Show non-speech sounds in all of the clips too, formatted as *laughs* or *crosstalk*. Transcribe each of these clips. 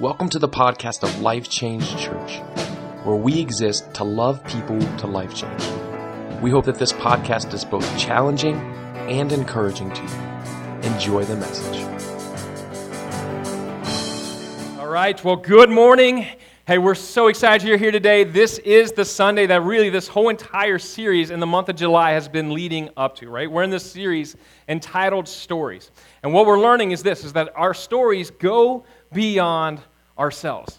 Welcome to the podcast of Life Change Church, where we exist to love people to life change. We hope that this podcast is both challenging and encouraging to you. Enjoy the message. All right, well, good morning. Hey, we're so excited you're here today. This is the Sunday that really this whole entire series in the month of July has been leading up to, right? We're in this series entitled Stories. And what we're learning is this is that our stories go beyond ourselves.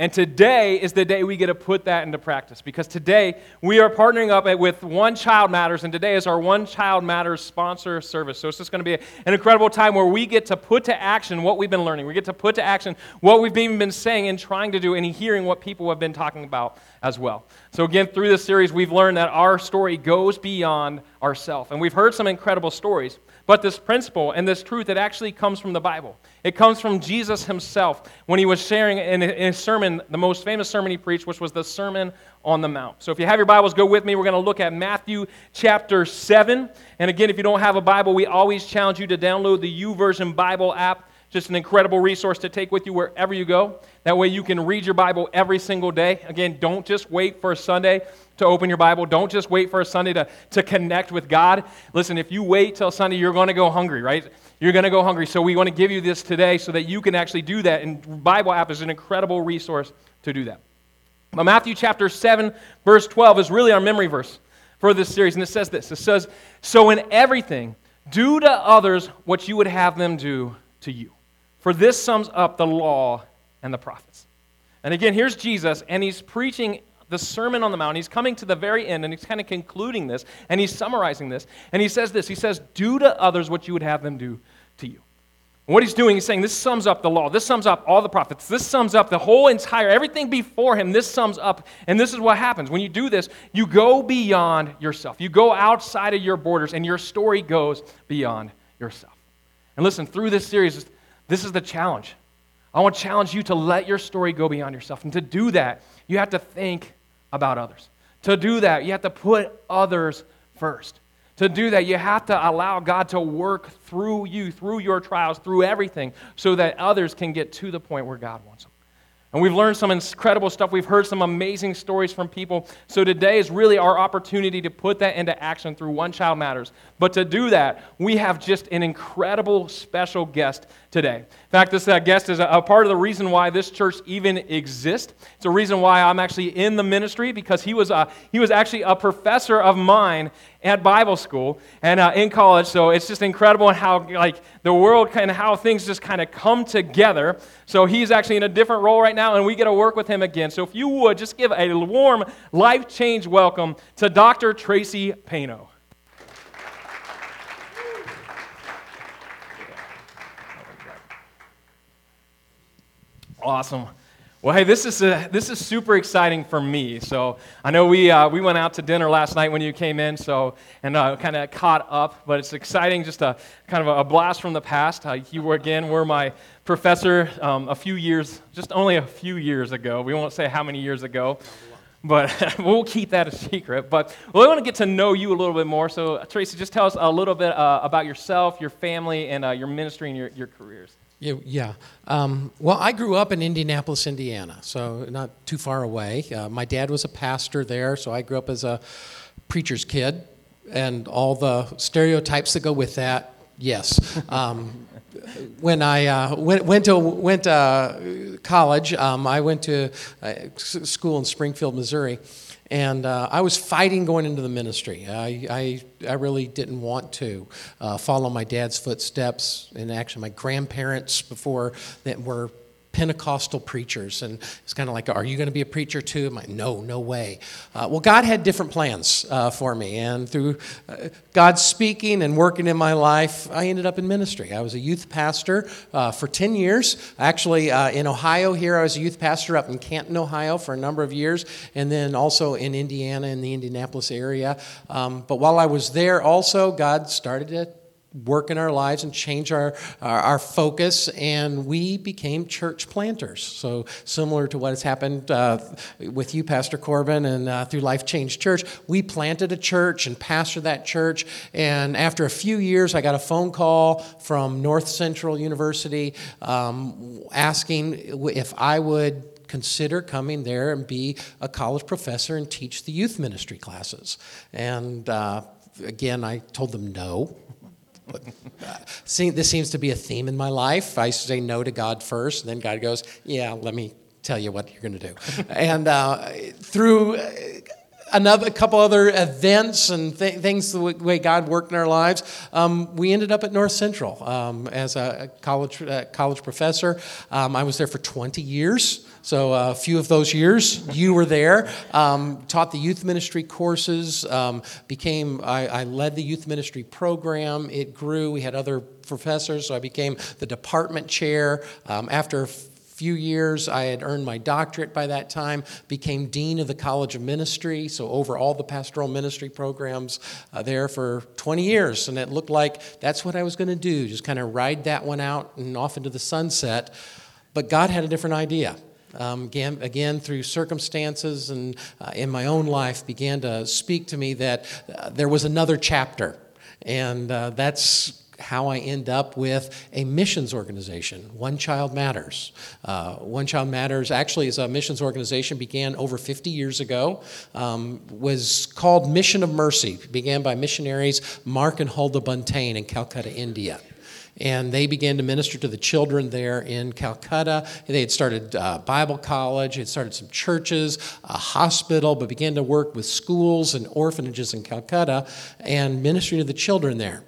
And today is the day we get to put that into practice because today we are partnering up with One Child Matters, and today is our One Child Matters sponsor service. So it's just going to be an incredible time where we get to put to action what we've been learning. We get to put to action what we've even been saying and trying to do and hearing what people have been talking about as well. So, again, through this series, we've learned that our story goes beyond ourselves. And we've heard some incredible stories. But this principle and this truth, it actually comes from the Bible. It comes from Jesus himself when he was sharing in his sermon, the most famous sermon he preached, which was the Sermon on the Mount. So if you have your Bibles, go with me. We're going to look at Matthew chapter 7. And again, if you don't have a Bible, we always challenge you to download the YouVersion Bible app just an incredible resource to take with you wherever you go. That way you can read your Bible every single day. Again, don't just wait for a Sunday to open your Bible. Don't just wait for a Sunday to, to connect with God. Listen, if you wait till Sunday, you're going to go hungry, right? You're going to go hungry. So we want to give you this today so that you can actually do that. And Bible app is an incredible resource to do that. Now, Matthew chapter 7, verse 12 is really our memory verse for this series. And it says this It says, So in everything, do to others what you would have them do to you. For this sums up the law and the prophets. And again, here's Jesus, and he's preaching the Sermon on the Mount. He's coming to the very end, and he's kind of concluding this, and he's summarizing this. And he says this He says, Do to others what you would have them do to you. And what he's doing, he's saying, This sums up the law. This sums up all the prophets. This sums up the whole entire, everything before him. This sums up. And this is what happens. When you do this, you go beyond yourself. You go outside of your borders, and your story goes beyond yourself. And listen, through this series, this is the challenge. I want to challenge you to let your story go beyond yourself. And to do that, you have to think about others. To do that, you have to put others first. To do that, you have to allow God to work through you, through your trials, through everything, so that others can get to the point where God wants them. And we've learned some incredible stuff. We've heard some amazing stories from people. So today is really our opportunity to put that into action through One Child Matters. But to do that, we have just an incredible special guest today. In fact, this uh, guest is a, a, part of the reason why this church even exists. It's a reason why I'm actually in the ministry because he was, a, he was actually a professor of mine at Bible school and uh, in college. So it's just incredible how like the world of how things just kind of come together. So he's actually in a different role right now, and we get to work with him again. So if you would just give a warm life change welcome to Dr. Tracy Pano. Awesome. Well, hey, this is, a, this is super exciting for me. So I know we, uh, we went out to dinner last night when you came in, so and uh, kind of caught up. But it's exciting, just a kind of a, blast from the past. Uh, you were again were my professor um, a few years, just only a few years ago. We won't say how many years ago, but *laughs* we'll keep that a secret. But we want to get to know you a little bit more. So Tracy, just tell us a little bit uh, about yourself, your family, and uh, your ministry and your, your careers. Yeah. yeah. Um, well, I grew up in Indianapolis, Indiana, so not too far away. Uh, my dad was a pastor there, so I grew up as a preacher's kid, and all the stereotypes that go with that. Yes. Um, when I uh, went, went to went uh, college, um, I went to uh, school in Springfield, Missouri and uh, I was fighting going into the ministry. I, I, I really didn't want to uh, follow my dad's footsteps. And actually, my grandparents before that were Pentecostal preachers. And it's kind of like, are you going to be a preacher too? I'm like, no, no way. Uh, well, God had different plans uh, for me. And through uh, God speaking and working in my life, I ended up in ministry. I was a youth pastor uh, for 10 years. Actually, uh, in Ohio here, I was a youth pastor up in Canton, Ohio for a number of years. And then also in Indiana, in the Indianapolis area. Um, but while I was there, also, God started to work in our lives and change our, our, our, focus, and we became church planters. So, similar to what has happened uh, with you, Pastor Corbin, and uh, through Life Change Church, we planted a church and pastored that church. And after a few years, I got a phone call from North Central University um, asking if I would consider coming there and be a college professor and teach the youth ministry classes. And uh, again, I told them no. *laughs* See, this seems to be a theme in my life. I say no to God first, and then God goes, "Yeah, let me tell you what you're going to do." *laughs* and uh, through uh, another a couple other events and th- things the way God worked in our lives, um, we ended up at North Central um, as a college uh, college professor. Um, I was there for 20 years. So uh, a few of those years, you were there. Um, taught the youth ministry courses. Um, became I, I, led the youth ministry program. It grew. We had other professors, so I became the department chair. Um, after a few years. I had earned my doctorate by that time, became dean of the College of Ministry, so over all the pastoral ministry programs uh, there for 20 years. And it looked like that's what I was going to do, just kind of ride that one out and off into the sunset. But God had a different idea. Um, again, again, through circumstances and uh, in my own life, began to speak to me that uh, there was another chapter. And uh, that's how I end up with a missions organization, One Child Matters. Uh, One Child Matters actually is a missions organization, began over 50 years ago, um, was called Mission of Mercy, began by missionaries Mark and Huldah Buntain in Calcutta, India and they began to minister to the children there in Calcutta. They had started uh, Bible college, they had started some churches, a hospital, but began to work with schools and orphanages in Calcutta and ministering to the children there.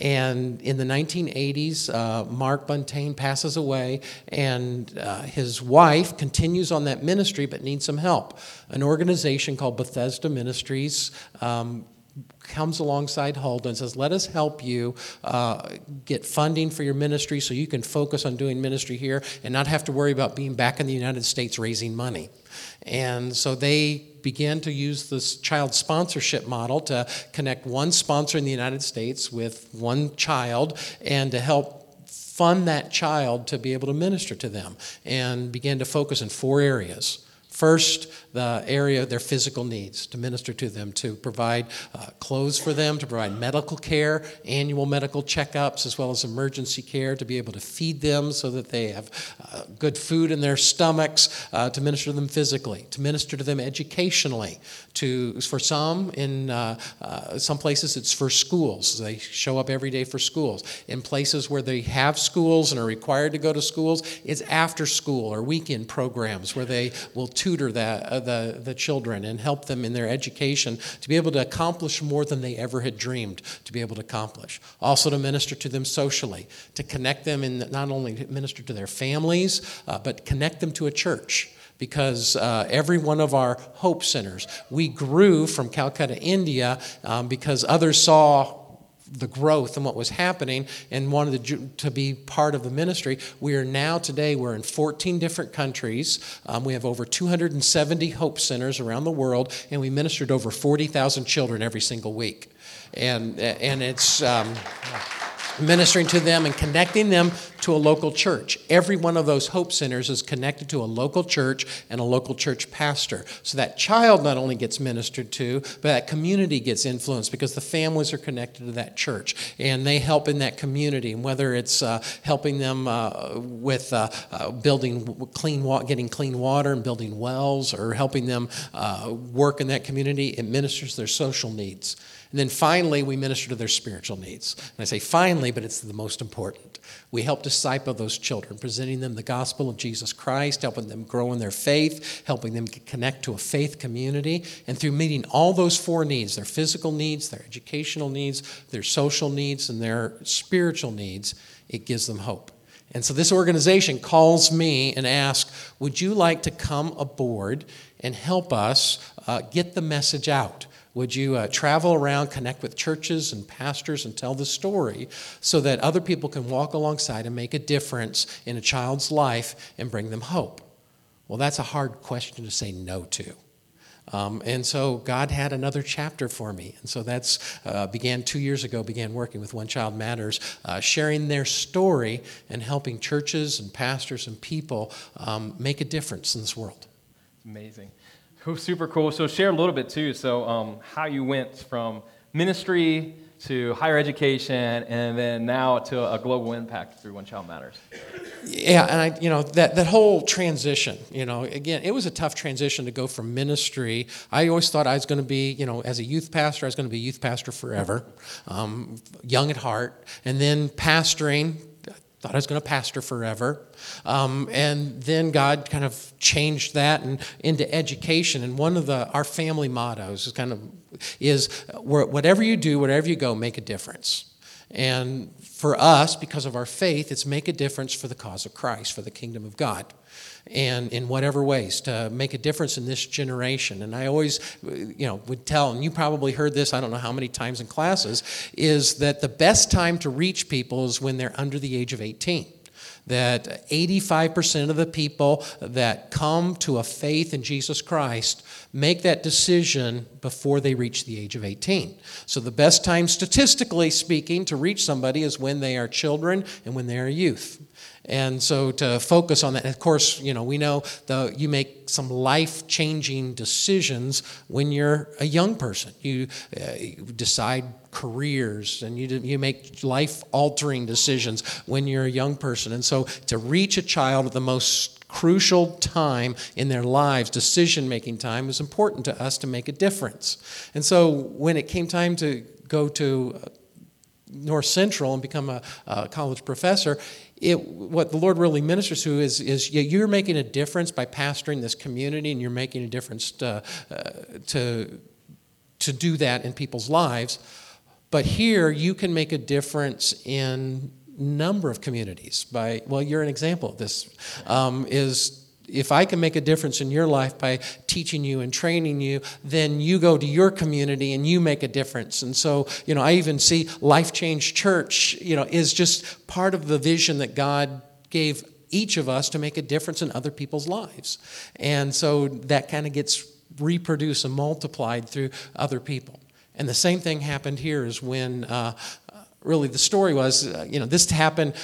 And in the 1980s, uh, Mark Buntain passes away, and uh, his wife continues on that ministry but needs some help. An organization called Bethesda Ministries um, comes alongside Huldah and says, Let us help you uh, get funding for your ministry so you can focus on doing ministry here and not have to worry about being back in the United States raising money. And so they began to use this child sponsorship model to connect one sponsor in the United States with one child and to help fund that child to be able to minister to them and began to focus in four areas. First, the area their physical needs, to minister to them, to provide uh, clothes for them, to provide medical care, annual medical checkups, as well as emergency care, to be able to feed them so that they have uh, good food in their stomachs, uh, to minister to them physically, to minister to them educationally. To, for some, in uh, uh, some places, it's for schools. They show up every day for schools. In places where they have schools and are required to go to schools, it's after school or weekend programs where they will tutor that uh, the, the children and help them in their education to be able to accomplish more than they ever had dreamed to be able to accomplish. Also, to minister to them socially, to connect them and not only minister to their families, uh, but connect them to a church because uh, every one of our hope centers we grew from calcutta india um, because others saw the growth and what was happening and wanted to, to be part of the ministry. We are now today, we're in 14 different countries. Um, we have over 270 Hope Centers around the world, and we ministered over 40,000 children every single week. And, and it's. Um, ministering to them and connecting them to a local church. Every one of those Hope Centers is connected to a local church and a local church pastor. So that child not only gets ministered to, but that community gets influenced because the families are connected to that church and they help in that community. And whether it's uh, helping them uh, with uh, uh building clean water, getting clean water and building wells, or helping them uh, work in that community, it ministers their social needs. And then finally, we minister to their spiritual needs. And I say finally, but it's the most important. We help disciple those children, presenting them the gospel of Jesus Christ, helping them grow in their faith, helping them connect to a faith community. And through meeting all those four needs their physical needs, their educational needs, their social needs, and their spiritual needs it gives them hope. And so this organization calls me and asks, Would you like to come aboard and help us uh, get the message out? Would you uh, travel around, connect with churches and pastors, and tell the story so that other people can walk alongside and make a difference in a child's life and bring them hope? Well, that's a hard question to say no to. Um, and so God had another chapter for me. And so that's uh, began two years ago, began working with One Child Matters, uh, sharing their story and helping churches and pastors and people um, make a difference in this world. Amazing. Super cool. So share a little bit too. So um, how you went from ministry to higher education and then now to a global impact through One Child Matters. Yeah, and I, you know, that, that whole transition, you know, again, it was a tough transition to go from ministry. I always thought I was going to be, you know, as a youth pastor, I was going to be a youth pastor forever, um, young at heart, and then pastoring. Thought I was going to pastor forever. Um, and then God kind of changed that and into education. And one of the our family mottos is kind of is whatever you do, whatever you go, make a difference. And for us, because of our faith, it's make a difference for the cause of Christ, for the kingdom of God, and in whatever ways to make a difference in this generation. And I always, you know, would tell, and you probably heard this, I don't know how many times in classes, is that the best time to reach people is when they're under the age of 18 that 85% of the people that come to a faith in Jesus Christ make that decision before they reach the age of 18. So, the best time, statistically speaking, to reach somebody is when they are children and when they are youth. And so to focus on that, of course, you know, we know the, you make some life changing decisions when you're a young person. You, uh, you decide careers and you, you make life altering decisions when you're a young person. And so to reach a child at the most crucial time in their lives, decision making time, is important to us to make a difference. And so when it came time to go to North Central and become a, a college professor, it, what the Lord really ministers to is, is you're making a difference by pastoring this community, and you're making a difference to, uh, to, to do that in people's lives. But here, you can make a difference in number of communities by well you're an example of this um, is if I can make a difference in your life by teaching you and training you, then you go to your community and you make a difference. And so, you know, I even see Life Change Church, you know, is just part of the vision that God gave each of us to make a difference in other people's lives. And so that kind of gets reproduced and multiplied through other people. And the same thing happened here is when uh, really the story was, uh, you know, this happened.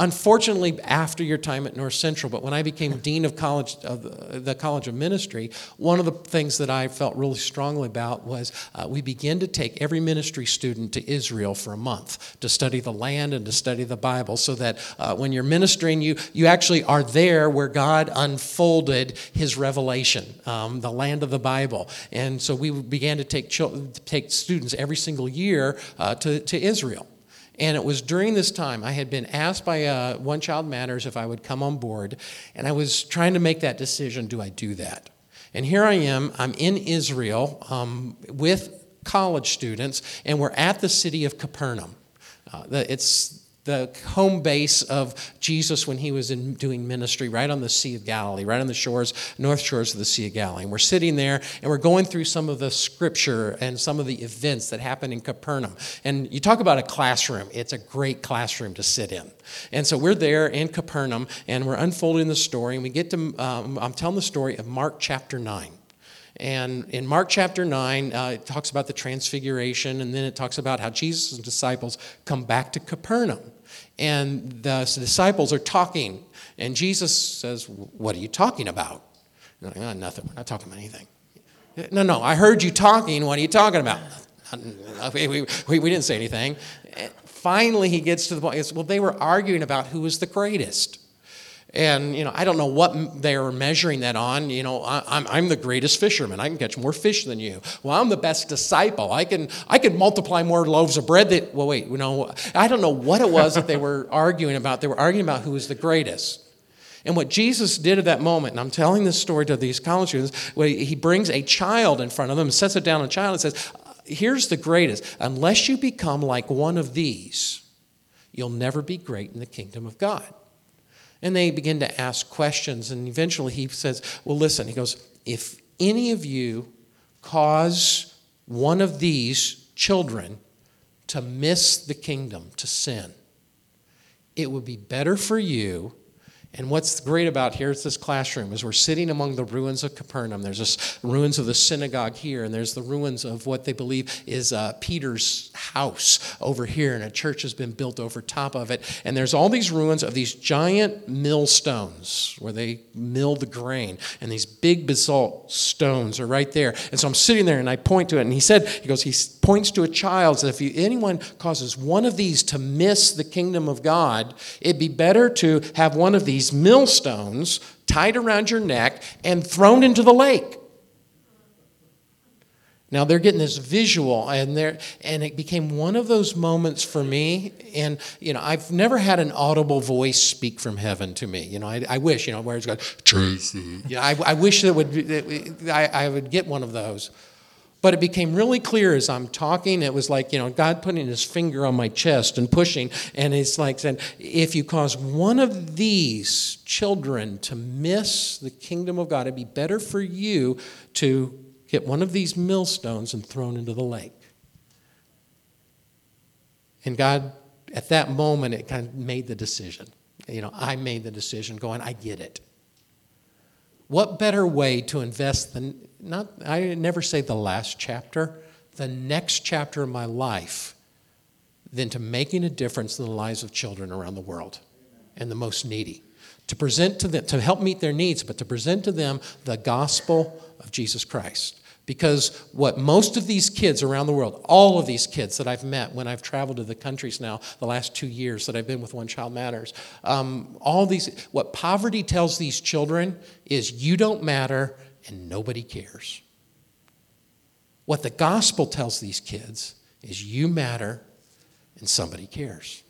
Uh, Unfortunately, after your time at North Central, but when I became *laughs* dean of college of the College of Ministry, one of the things that I felt really strongly about was uh, we began to take every ministry student to Israel for a month to study the land and to study the Bible, so that uh, when you're ministering, you you actually are there where God unfolded His revelation, um, the land of the Bible, and so we began to take take students every single year uh, to to Israel. And it was during this time I had been asked by uh, One Child Matters if I would come on board, and I was trying to make that decision do I do that? And here I am, I'm in Israel um, with college students, and we're at the city of Capernaum. Uh, it's the home base of Jesus when he was in doing ministry right on the Sea of Galilee, right on the shores, north shores of the Sea of Galilee. And we're sitting there and we're going through some of the scripture and some of the events that happened in Capernaum. And you talk about a classroom, it's a great classroom to sit in. And so we're there in Capernaum and we're unfolding the story. And we get to, um, I'm telling the story of Mark chapter 9. And in Mark chapter 9, uh, it talks about the transfiguration, and then it talks about how Jesus' disciples come back to Capernaum. And the disciples are talking, and Jesus says, What are you talking about? Like, oh, nothing, we're not talking about anything. No, no, I heard you talking. What are you talking about? *laughs* We, we, we didn't say anything. Finally, he gets to the point. Well, they were arguing about who was the greatest. And, you know, I don't know what they are measuring that on. You know, I, am I'm the greatest fisherman. I can catch more fish than you. Well, I'm the best disciple. I can, I can multiply more loaves of bread that, well, wait, you know, I don't know what it was that they were *laughs* arguing about. They were arguing about who was the greatest. And what Jesus did at that moment, and I'm telling this story to these college students, he brings a child in front of them and sets it down a child and says, uh, Here's the greatest. Unless you become like one of these, you'll never be great in the kingdom of God. And they begin to ask questions. And eventually he says, Well, listen, he goes, if any of you cause one of these children to miss the kingdom, to sin, it would be better for you And what's great about here is this classroom is we're sitting among the ruins of Capernaum. There's this ruins of the synagogue here, and there's the ruins of what they believe is uh, Peter's house over here, and a church has been built over top of it. And there's all these ruins of these giant millstones where they mill the grain, and these big basalt stones are right there. And so I'm sitting there, and I point to it, and he said, he goes, he points to a child, says, if you, anyone causes one of these to miss the kingdom of God, it'd be better to have one of these these millstones tied around your neck and thrown into the lake. Now they're getting this visual, and they and it became one of those moments for me. And you know, I've never had an audible voice speak from heaven to me. You know, I, I wish you know where it's going, Tracy. Yeah, I, I wish that would that I, I would get one of those. But it became really clear as I'm talking, it was like, you know, God putting his finger on my chest and pushing. And it's like saying, if you cause one of these children to miss the kingdom of God, it'd be better for you to get one of these millstones and thrown into the lake. And God, at that moment, it kind of made the decision. You know, I made the decision going, I get it. What better way to invest than not, I never say the last chapter, the next chapter of my life than to making a difference in the lives of children around the world and the most needy. To present to them, to help meet their needs, but to present to them the gospel of Jesus Christ. Because what most of these kids around the world, all of these kids that I've met when I've traveled to the countries now, the last two years that I've been with One Child Matters, um, all these, what poverty tells these children is you don't matter and nobody cares. What the gospel tells these kids is you matter and somebody cares.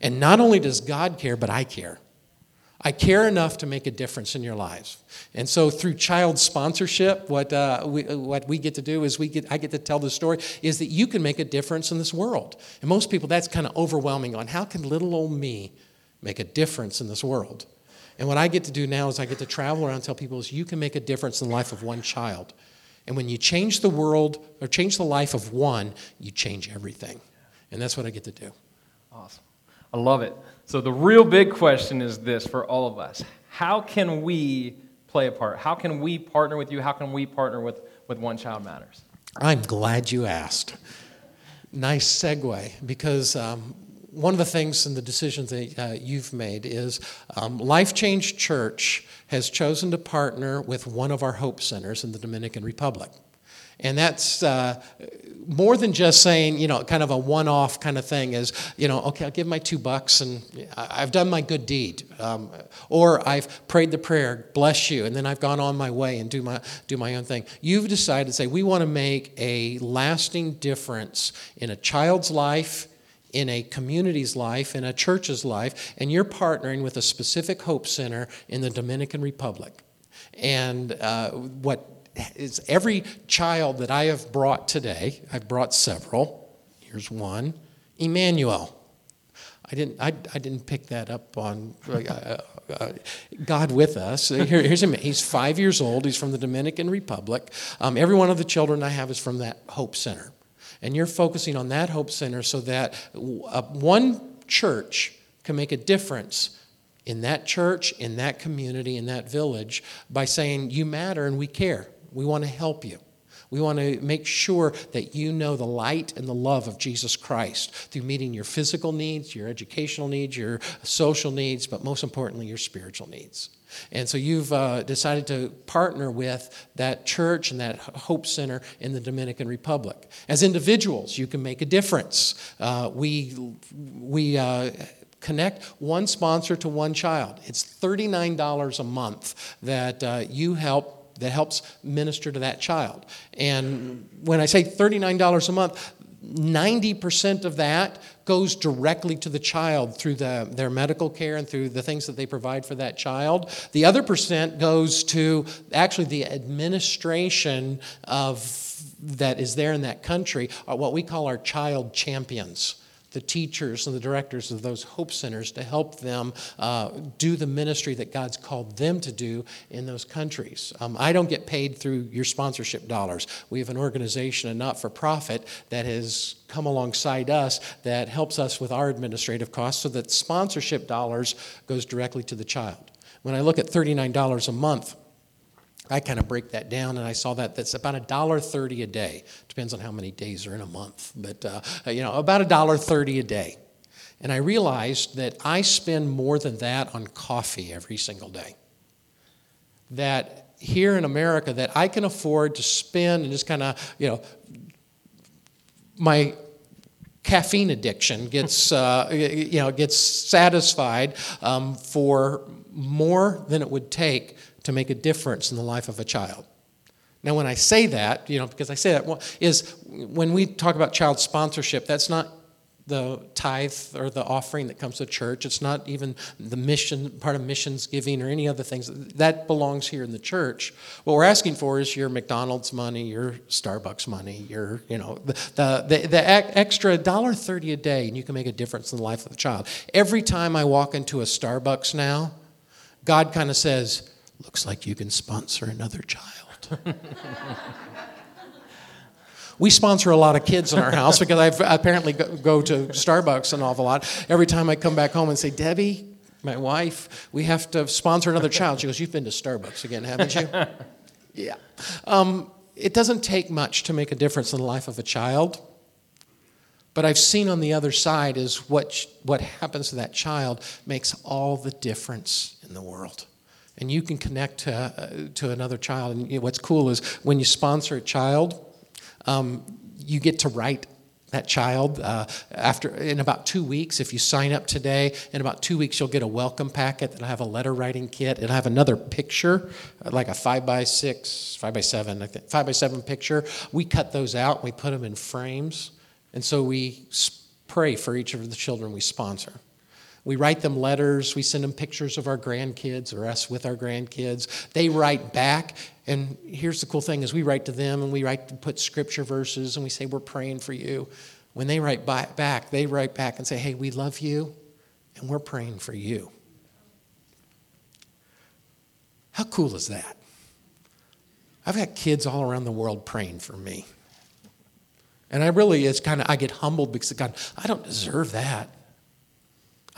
And not only does God care, but I care. I care enough to make a difference in your lives. And so through child sponsorship, what, uh, we, what we get to do is we get, I get to tell the story, is that you can make a difference in this world. And most people, that's kind of overwhelming on how can little old me make a difference in this world? And what I get to do now is I get to travel around and tell people is you can make a difference in the life of one child. And when you change the world or change the life of one, you change everything. And that's what I get to do. Awesome. I love it. So the real big question is this for all of us. How can we play a part? How can we partner with you? How can we partner with, with One Child Matters? I'm glad you asked. Nice segue because um, one of the things in the decisions that uh, you've made is um, Life Change Church has chosen to partner with one of our Hope Centers in the Dominican Republic. And that's uh, more than just saying, you know, kind of a one off kind of thing is, you know, okay, I'll give my two bucks and I've done my good deed. Um, or I've prayed the prayer, bless you, and then I've gone on my way and do my, do my own thing. You've decided to say, we want to make a lasting difference in a child's life in a community's life, in a church's life, and you're partnering with a specific Hope Center in the Dominican Republic. And uh, what is every child that I have brought today, I've brought several. Here's one Emmanuel. I didn't, I, I didn't pick that up on uh, uh, God with us. Here, here's him. He's five years old. He's from the Dominican Republic. Um, every one of the children I have is from that Hope Center. And you're focusing on that Hope Center so that uh, one church can make a difference in that church, in that community, in that village by saying, You matter and we care. We want to help you. We want to make sure that you know the light and the love of Jesus Christ through meeting your physical needs, your educational needs, your social needs, but most importantly, your spiritual needs. And so you've uh, decided to partner with that church and that Hope Center in the Dominican Republic. As individuals, you can make a difference. Uh, we we uh, connect one sponsor to one child. It's $39 a month that uh, you help that helps minister to that child. And when I say $39 a month, 90% of that goes directly to the child through the, their medical care and through the things that they provide for that child. The other percent goes to actually the administration of that is there in that country, what we call our child champions the teachers and the directors of those Hope Centers to help them uh, do the ministry that God's called them to do in those countries. Um, I don't get paid through your sponsorship dollars. We have an organization, a not for profit, that has come alongside us that helps us with our administrative costs so that sponsorship dollars goes directly to the child. When I look at $39 a month, I kind of break that down, and I saw that that's about a dollar thirty a day. Depends on how many days are in a month, but uh, you know, about a dollar thirty a day. And I realized that I spend more than that on coffee every single day. That here in America, that I can afford to spend and just kind of, you know, my caffeine addiction gets, *laughs* uh, you know, gets satisfied um, for more than it would take to make a difference in the life of a child. Now, when I say that, you know, because I say that, is when we talk about child sponsorship, that's not the tithe or the offering that comes to church. It's not even the mission, part of missions giving or any other things. That belongs here in the church. What we're asking for is your McDonald's money, your Starbucks money, your, you know, the, the, the, the extra $1.30 a day, and you can make a difference in the life of a child. Every time I walk into a Starbucks now, God kind of says, Looks like you can sponsor another child. *laughs* we sponsor a lot of kids in our house because I apparently go to Starbucks an awful lot. Every time I come back home and say, Debbie, my wife, we have to sponsor another child. She goes, You've been to Starbucks again, haven't you? *laughs* yeah. Um, it doesn't take much to make a difference in the life of a child. But I've seen on the other side is what, what happens to that child makes all the difference in the world and you can connect to, uh, to another child. And you know, what's cool is when you sponsor a child, um, you get to write that child uh, after in about two weeks. If you sign up today in about two weeks you'll get a welcome packet. That'll have a letter writing kit. It'll have another picture like a five by six five by seven I think, five by seven picture. We cut those out. And we put them in frames. And so we pray for each of the children we sponsor we write them letters. We send them pictures of our grandkids or us with our grandkids. They write back. And here's the cool thing is we write to them and we write to put scripture verses and we say, we're praying for you. When they write back, they write back and say, hey, we love you and we're praying for you. How cool is that? I've got kids all around the world praying for me. And I really, it's kind of, I get humbled because God, I don't deserve that.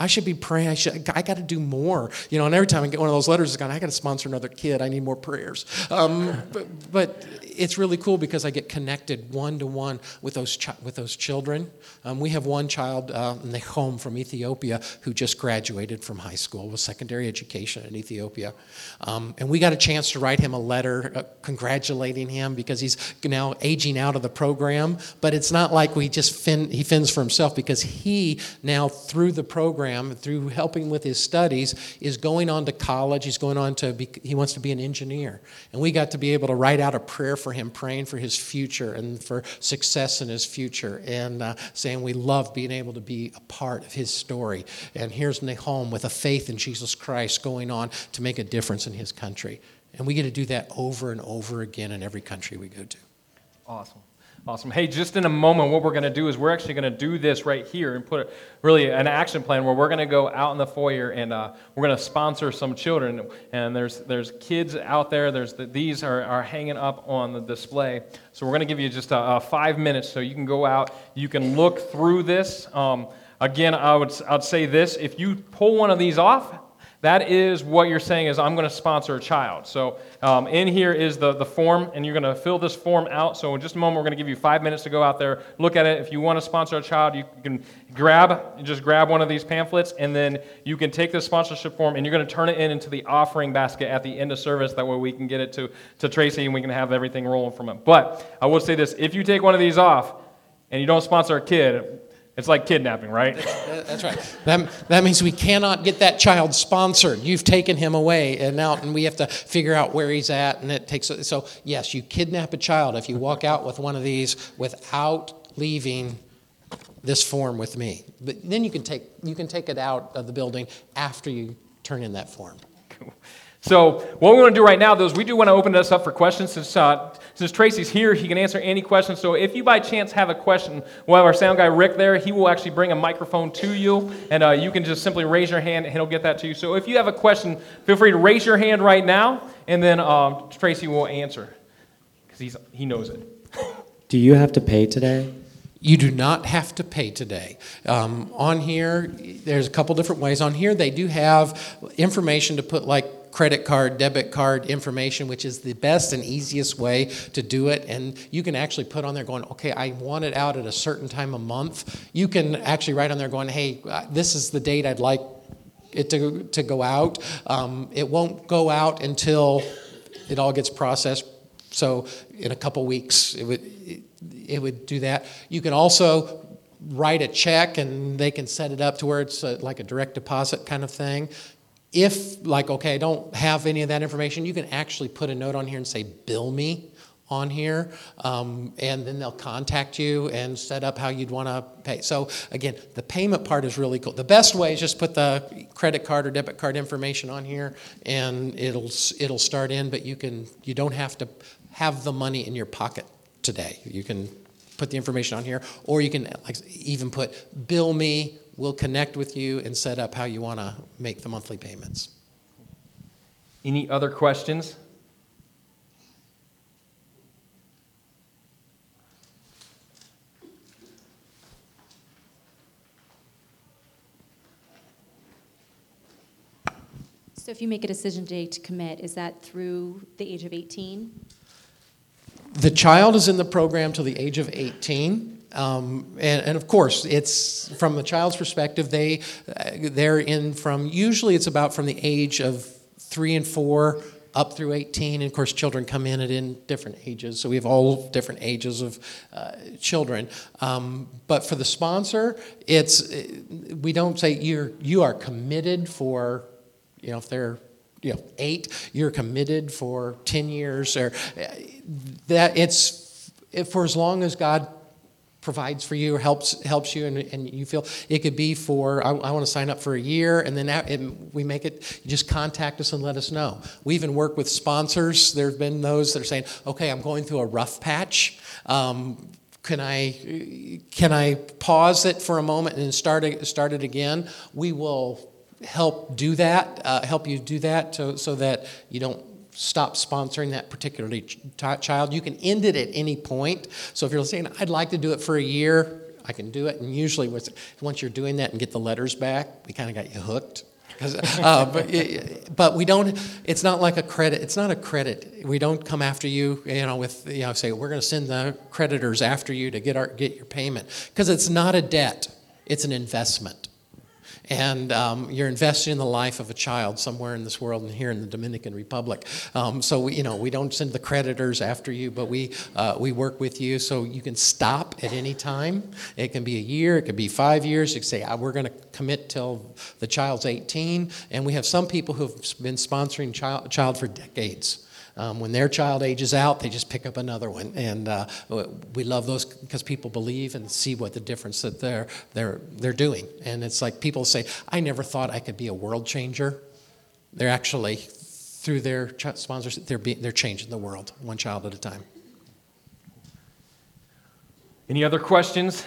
I should be praying. I, should, I got to do more. You know, and every time I get one of those letters, going, I got to sponsor another kid. I need more prayers. Um, *laughs* but, but, it's really cool because I get connected one to one with those chi- with those children. Um, we have one child, uh, Nehom from Ethiopia, who just graduated from high school with secondary education in Ethiopia, um, and we got a chance to write him a letter uh, congratulating him because he's now aging out of the program. But it's not like we just fin- he fends for himself because he now through the program program, through helping with his studies, is going on to college. He's going on to be, he wants to be an engineer. And we got to be able to write out a prayer for him, praying for his future and for success in his future, and uh, saying we love being able to be a part of his story. And here's Nahum with a faith in Jesus Christ going on to make a difference in his country. And we get to do that over and over again in every country we go to. Awesome. Awesome. Hey, just in a moment, what we're going to do is we're actually going to do this right here and put really an action plan where we're going to go out in the foyer and uh, we're going to sponsor some children. And there's there's kids out there. There's the, these are, are hanging up on the display. So we're going to give you just a, a, five minutes so you can go out. You can look through this. Um, again, I would I'd say this: if you pull one of these off, that is what you're saying is i'm going to sponsor a child. So um, in here is the, the form and you're going to fill this form out. So in just a moment we're going to give you five minutes to go out there look at it. If you want to sponsor a child you can grab just grab one of these pamphlets and then you can take this sponsorship form and you're going to turn it in into the offering basket at the end of service. That way we can get it to, to tracy and we can have everything rolling from it. But i will say this if you take one of these off and you don't sponsor a kid it's like kidnapping, right? That's right. That, that means we cannot get that child sponsored. You've taken him away and out, and we have to figure out where he's at. And it takes so yes, you kidnap a child if you walk out with one of these without leaving this form with me. But then you can take you can take it out of the building after you turn in that form. Cool. So, what we want to do right now, though, is we do want to open this up for questions. Since, uh, since Tracy's here, he can answer any questions. So, if you by chance have a question, we'll have our sound guy Rick there. He will actually bring a microphone to you, and uh, you can just simply raise your hand, and he'll get that to you. So, if you have a question, feel free to raise your hand right now, and then um, Tracy will answer because he knows it. *laughs* Do you have to pay today? You do not have to pay today. Um, on here, there's a couple different ways. On here, they do have information to put like credit card, debit card information, which is the best and easiest way to do it. And you can actually put on there going, okay, I want it out at a certain time a month. You can actually write on there going, hey, uh, this is the date I'd like it to, to go out. Um, it won't go out until it all gets processed. So in a couple weeks, it would. It, it would do that. You can also write a check and they can set it up to where it's a, like a direct deposit kind of thing. If, like, okay, I don't have any of that information, you can actually put a note on here and say, bill me on here, um, and then they'll contact you and set up how you'd want to pay. So again, the payment part is really cool. The best way is just put the credit card or debit card information on here, and it'll it'll start in. But you can you don't have to have the money in your pocket today. You can put the information on here, or you can like, even put bill me, we'll connect with you and set up how you want to make the monthly payments. Any other questions? So if you make a decision today to commit, is that through the age of 18? The child is in the program till the age of 18. Um, and, and, of course, it's from a child's perspective, they, uh, they're in from, usually it's about from the age of three and four up through 18. And of course, children come in at in different ages. So we have all different ages of uh, children. Um, but for the sponsor, it's, we don't say you're, you are committed for, you know, if they're you know, eight, you're committed for 10 years, or that it's for as long as God provides for you or helps helps you and, and you feel it could be for I, I want to sign up for a year and then and we make it just contact us and let us know. We even work with sponsors. There have been those that are saying okay i'm going through a rough patch. Um, can I can I pause it for a moment and start it, start it again? We will help do that, uh, help you do that to, so that you don't stop sponsoring that particular ch- child. You can end it at any point. So if you're saying, I'd like to do it for a year, I can do it. And usually, once you're doing that and get the letters back, we kind of got you hooked. *laughs* Uh, but, but we don't it's not like a credit it's not a credit we don't come after you you know with you know say we're going to send the creditors after you to get our get your payment because it's not a debt it's an investment and um, you're investing in the life of a child somewhere in this world and here in the Dominican Republic. Um, so we, you know we don't send the creditors after you, but we uh, we work with you so you can stop at any time. It can be a year, it could be five years. You can say we're going to commit till the child's 18, and we have some people who've been sponsoring child, child for decades. Um, when their child ages out, they just pick up another one. And uh, we love those because people believe and see what the difference that they're, they're, they're doing. And it's like people say, I never thought I could be a world changer. They're actually, through their sponsors, they're, they're changing the world one child at a time. Any other questions?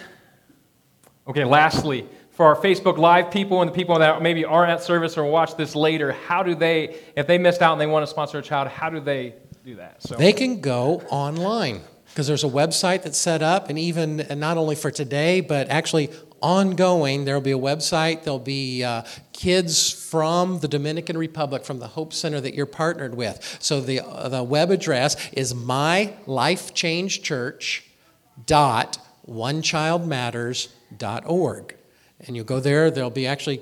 Okay, lastly, for our Facebook Live people and the people that maybe aren't at service or watch this later, how do they, if they missed out and they want to sponsor a child, how do they do that? So they can go online because there's a website that's set up, and even and not only for today, but actually ongoing. There'll be a website. There'll be uh, kids from the Dominican Republic, from the Hope Center that you're partnered with. So the uh, the web address is mylifechangechurch.onechildmatters.org. And you'll go there, there'll be actually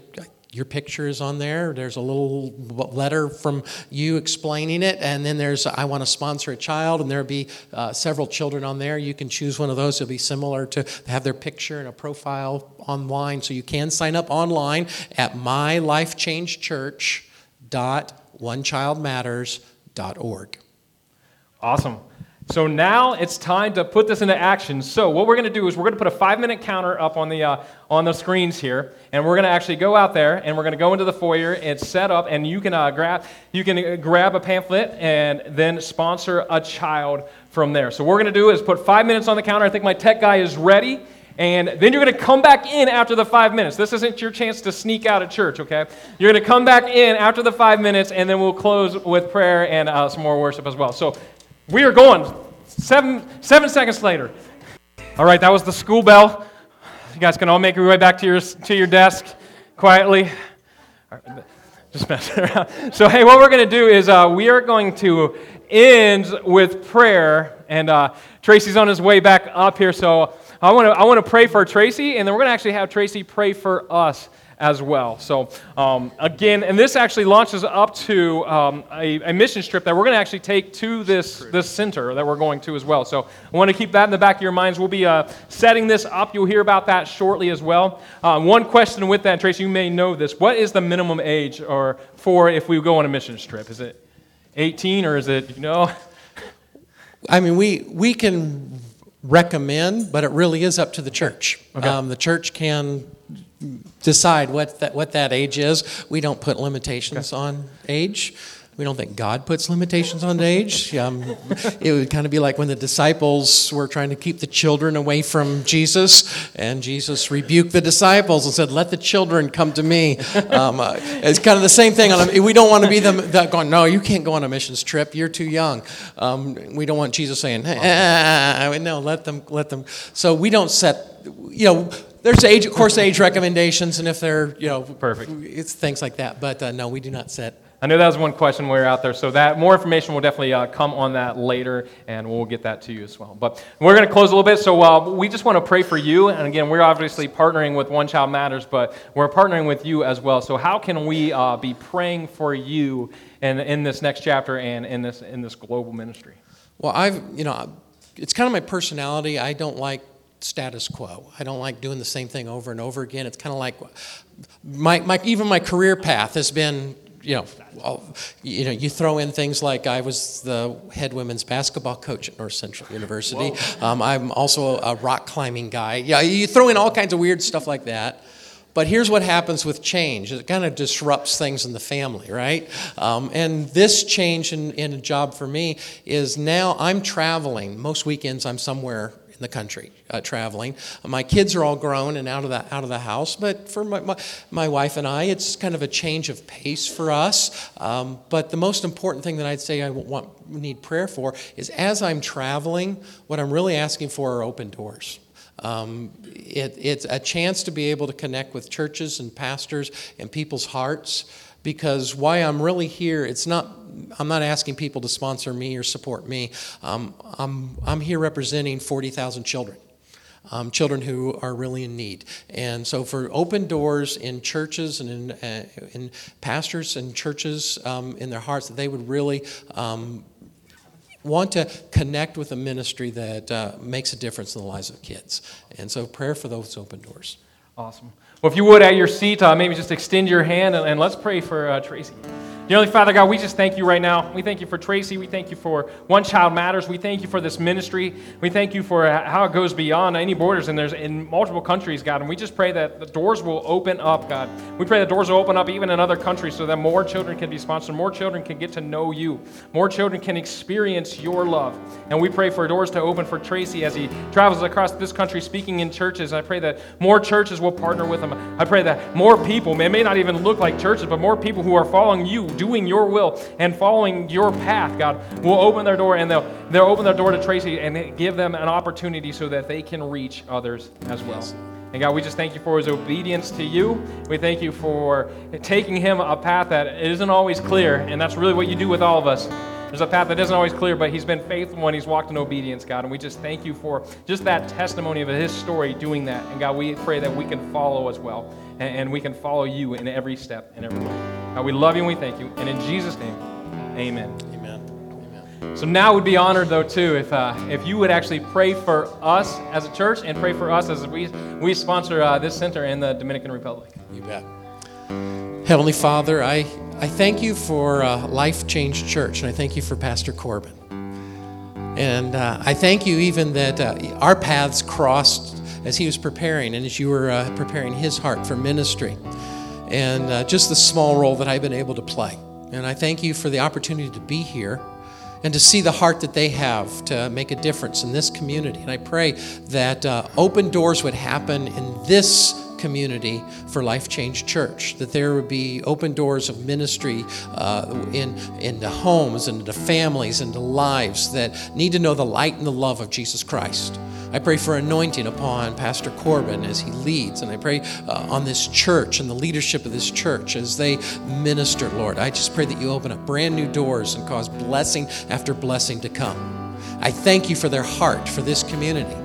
your picture is on there. There's a little letter from you explaining it, and then there's I want to sponsor a child, and there'll be uh, several children on there. You can choose one of those. It'll be similar to have their picture and a profile online, so you can sign up online at mylifechangechurch.onechildmatters.org. Awesome. So now it's time to put this into action. So what we're going to do is we're going to put a five-minute counter up on the uh, on the screens here, and we're going to actually go out there and we're going to go into the foyer and set up, and you can uh, grab you can uh, grab a pamphlet and then sponsor a child from there. So what we're going to do is put five minutes on the counter. I think my tech guy is ready. And then you're going to come back in after the five minutes. This isn't your chance to sneak out of church, okay? You're going to come back in after the five minutes, and then we'll close with prayer and uh, some more worship as well. So we are going. Seven, seven seconds later. All right, that was the school bell. You guys can all make your way back to your, to your desk quietly. Just messing around. So, hey, what we're going to do is uh, we are going to end with prayer. And uh, Tracy's on his way back up here. So, I want to I want to pray for Tracy, and then we're going to actually have Tracy pray for us as well. So, um, again, and this actually launches up to um, a, a, mission trip that we're going to actually take to this, this center that we're going to as well. So, I want to keep that in the back of your minds. We'll be uh, setting this up. You'll hear about that shortly as well. Uh, one question with that, Tracy, you may know this. What is the minimum age or for if we go on a mission trip? Is it 18 or is it, you know? *laughs* I mean, we, we can recommend, but it really is up to the church. Okay. Um, the church can decide what that, what that age is. We don't put limitations okay. on age. We don't think God puts limitations on age. Um, it would kind of be like when the disciples were trying to keep the children away from Jesus, and Jesus rebuked the disciples and said, Let the children come to me. Um, uh, it's kind of the same thing. We don't want to be them that going, No, you can't go on a missions trip. You're too young. Um, we don't want Jesus saying, ah, No, let them, let them. So we don't set, you know, there's age, of course, age recommendations, and if they're, you know, perfect, it's things like that. But uh, no, we do not set. I know that was one question we were out there, so that more information will definitely uh, come on that later, and we'll get that to you as well. But we're going to close a little bit, so uh, we just want to pray for you. And again, we're obviously partnering with One Child Matters, but we're partnering with you as well. So how can we uh, be praying for you in, in this next chapter and in this in this global ministry? Well, I've you know, it's kind of my personality. I don't like status quo. I don't like doing the same thing over and over again. It's kind of like my, my, even my career path has been, you know, you know, you throw in things like I was the head women's basketball coach at North Central University. Um, I'm also a rock climbing guy. Yeah, you throw in all kinds of weird stuff like that. But here's what happens with change it kind of disrupts things in the family, right? Um, and this change in, in a job for me is now I'm traveling. Most weekends I'm somewhere the country uh, traveling. My kids are all grown and out of the, out of the house, but for my, my, my wife and I, it's kind of a change of pace for us. Um, but the most important thing that I'd say I want, need prayer for is as I'm traveling, what I'm really asking for are open doors. Um, it, it's a chance to be able to connect with churches and pastors and people's hearts because why I'm really here, it's not, I'm not asking people to sponsor me or support me. Um, I'm, I'm here representing 40,000 children. Um, children who are really in need. And so, for open doors in churches and in, uh, in pastors and churches um, in their hearts, that they would really um, want to connect with a ministry that uh, makes a difference in the lives of kids. And so, prayer for those open doors. Awesome. Well, if you would, at your seat, uh, maybe just extend your hand and, and let's pray for uh, Tracy. Dear Holy Father God, we just thank you right now. We thank you for Tracy. We thank you for One Child Matters. We thank you for this ministry. We thank you for how it goes beyond any borders and there's in multiple countries, God. And we just pray that the doors will open up, God. We pray the doors will open up even in other countries so that more children can be sponsored, more children can get to know you, more children can experience your love. And we pray for doors to open for Tracy as he travels across this country speaking in churches. I pray that more churches will partner with him. I pray that more people, it may not even look like churches, but more people who are following you doing your will and following your path, God, will open their door and they'll, they'll open their door to Tracy and give them an opportunity so that they can reach others as well. And God, we just thank you for his obedience to you. We thank you for taking him a path that isn't always clear, and that's really what you do with all of us. There's a path that isn't always clear, but he's been faithful and he's walked in obedience, God. And we just thank you for just that testimony of his story doing that. And God, we pray that we can follow as well and, we can follow you in every step and every way. God, we love you and we thank you. And in Jesus' name, amen. Amen. amen. So now we'd be honored though too if uh, if you would actually pray for us as a church and pray for us as we we sponsor uh, this center in the Dominican Republic. You bet. Heavenly Father, I I thank you for uh, Life Change Church and I thank you for Pastor Corbin. And uh, I thank you even that uh, our paths crossed as he was preparing and as you were uh, preparing his heart for ministry and uh, just the small role that I've been able to play. And I thank you for the opportunity to be here and to see the heart that they have to make a difference in this community. And I pray that uh, open doors would happen in this community for Life Change Church, that there would be open doors of ministry uh, in, into homes and into families and into lives that need to know the light and the love of Jesus Christ. I pray for anointing upon Pastor Corbin as he leads, and I pray uh, on this church and the leadership of this church as they minister, Lord. I just pray that you open up brand new doors and cause blessing after blessing to come. I thank you for their heart for this community.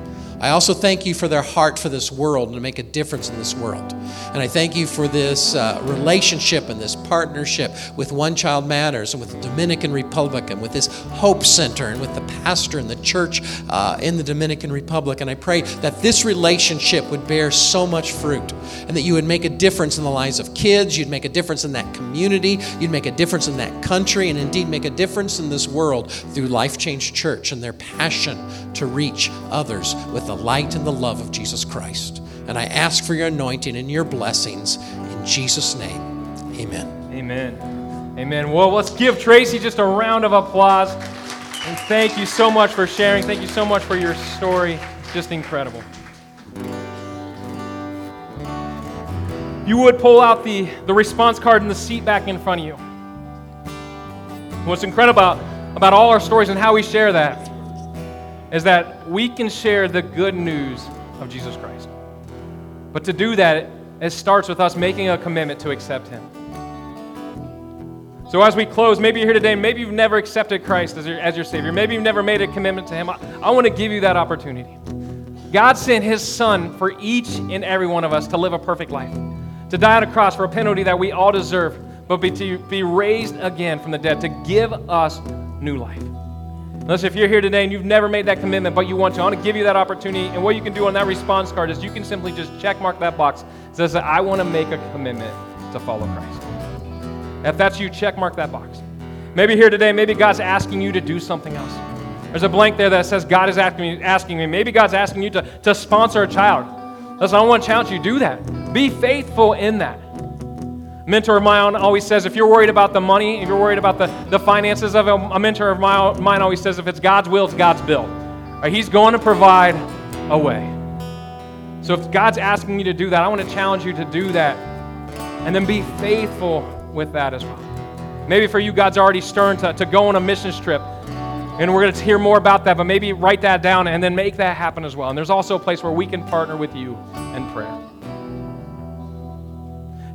I also thank you for their heart for this world and to make a difference in this world. And I thank you for this uh, relationship and this partnership with One Child Matters and with the Dominican Republic and with this Hope Center and with the pastor and the church uh, in the Dominican Republic. And I pray that this relationship would bear so much fruit and that you would make a difference in the lives of kids, you'd make a difference in that community, you'd make a difference in that country, and indeed make a difference in this world through Life Change Church and their passion to reach others with the light and the love of Jesus Christ. And I ask for your anointing and your blessings in Jesus' name. Amen. Amen. Amen. Well, let's give Tracy just a round of applause. And thank you so much for sharing. Thank you so much for your story. It's Just incredible. You would pull out the, the response card in the seat back in front of you. What's incredible about, about all our stories and how we share that is that we can share the good news of Jesus Christ. But to do that, it starts with us making a commitment to accept Him. So as we close, maybe you're here today, maybe you've never accepted Christ as your, as your Savior. Maybe you've never made a commitment to Him. I, I want to give you that opportunity. God sent His Son for each and every one of us to live a perfect life, to die on a cross for a penalty that we all deserve, but be, to be raised again from the dead, to give us new life. Unless if you're here today and you've never made that commitment, but you want to, I want to give you that opportunity. And what you can do on that response card is you can simply just check mark that box. It says that I want to make a commitment to follow Christ. If that's you, check mark that box. Maybe here today, maybe God's asking you to do something else. There's a blank there that says God is asking me, asking me. Maybe God's asking you to, to sponsor a child. Listen, I want to challenge you, do that. Be faithful in that. Mentor of mine always says if you're worried about the money, if you're worried about the, the finances of a, a mentor of mine always says if it's God's will, it's God's bill. Right? He's going to provide a way. So if God's asking you to do that, I want to challenge you to do that and then be faithful with that as well. Maybe for you, God's already stirring to, to go on a missions trip. And we're going to hear more about that, but maybe write that down and then make that happen as well. And there's also a place where we can partner with you in prayer.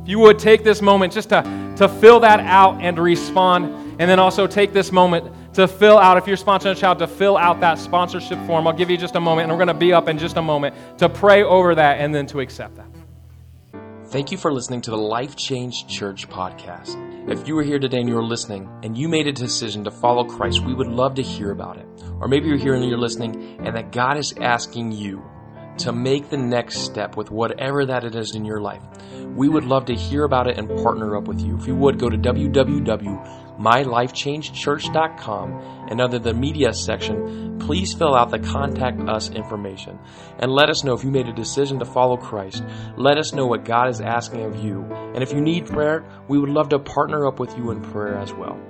If you would take this moment just to, to fill that out and respond, and then also take this moment to fill out, if you're sponsoring a child, to fill out that sponsorship form. I'll give you just a moment, and we're going to be up in just a moment to pray over that and then to accept that. Thank you for listening to the Life Change Church podcast. If you were here today and you're listening and you made a decision to follow Christ, we would love to hear about it. Or maybe you're here and you're listening and that God is asking you to make the next step with whatever that it is in your life. We would love to hear about it and partner up with you. If you would, go to www.mylifechangechurch.com and under the media section, please fill out the contact us information and let us know if you made a decision to follow Christ. Let us know what God is asking of you. And if you need prayer, we would love to partner up with you in prayer as well.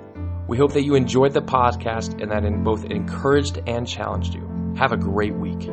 We hope that you enjoyed the podcast and that it both encouraged and challenged you. Have a great week.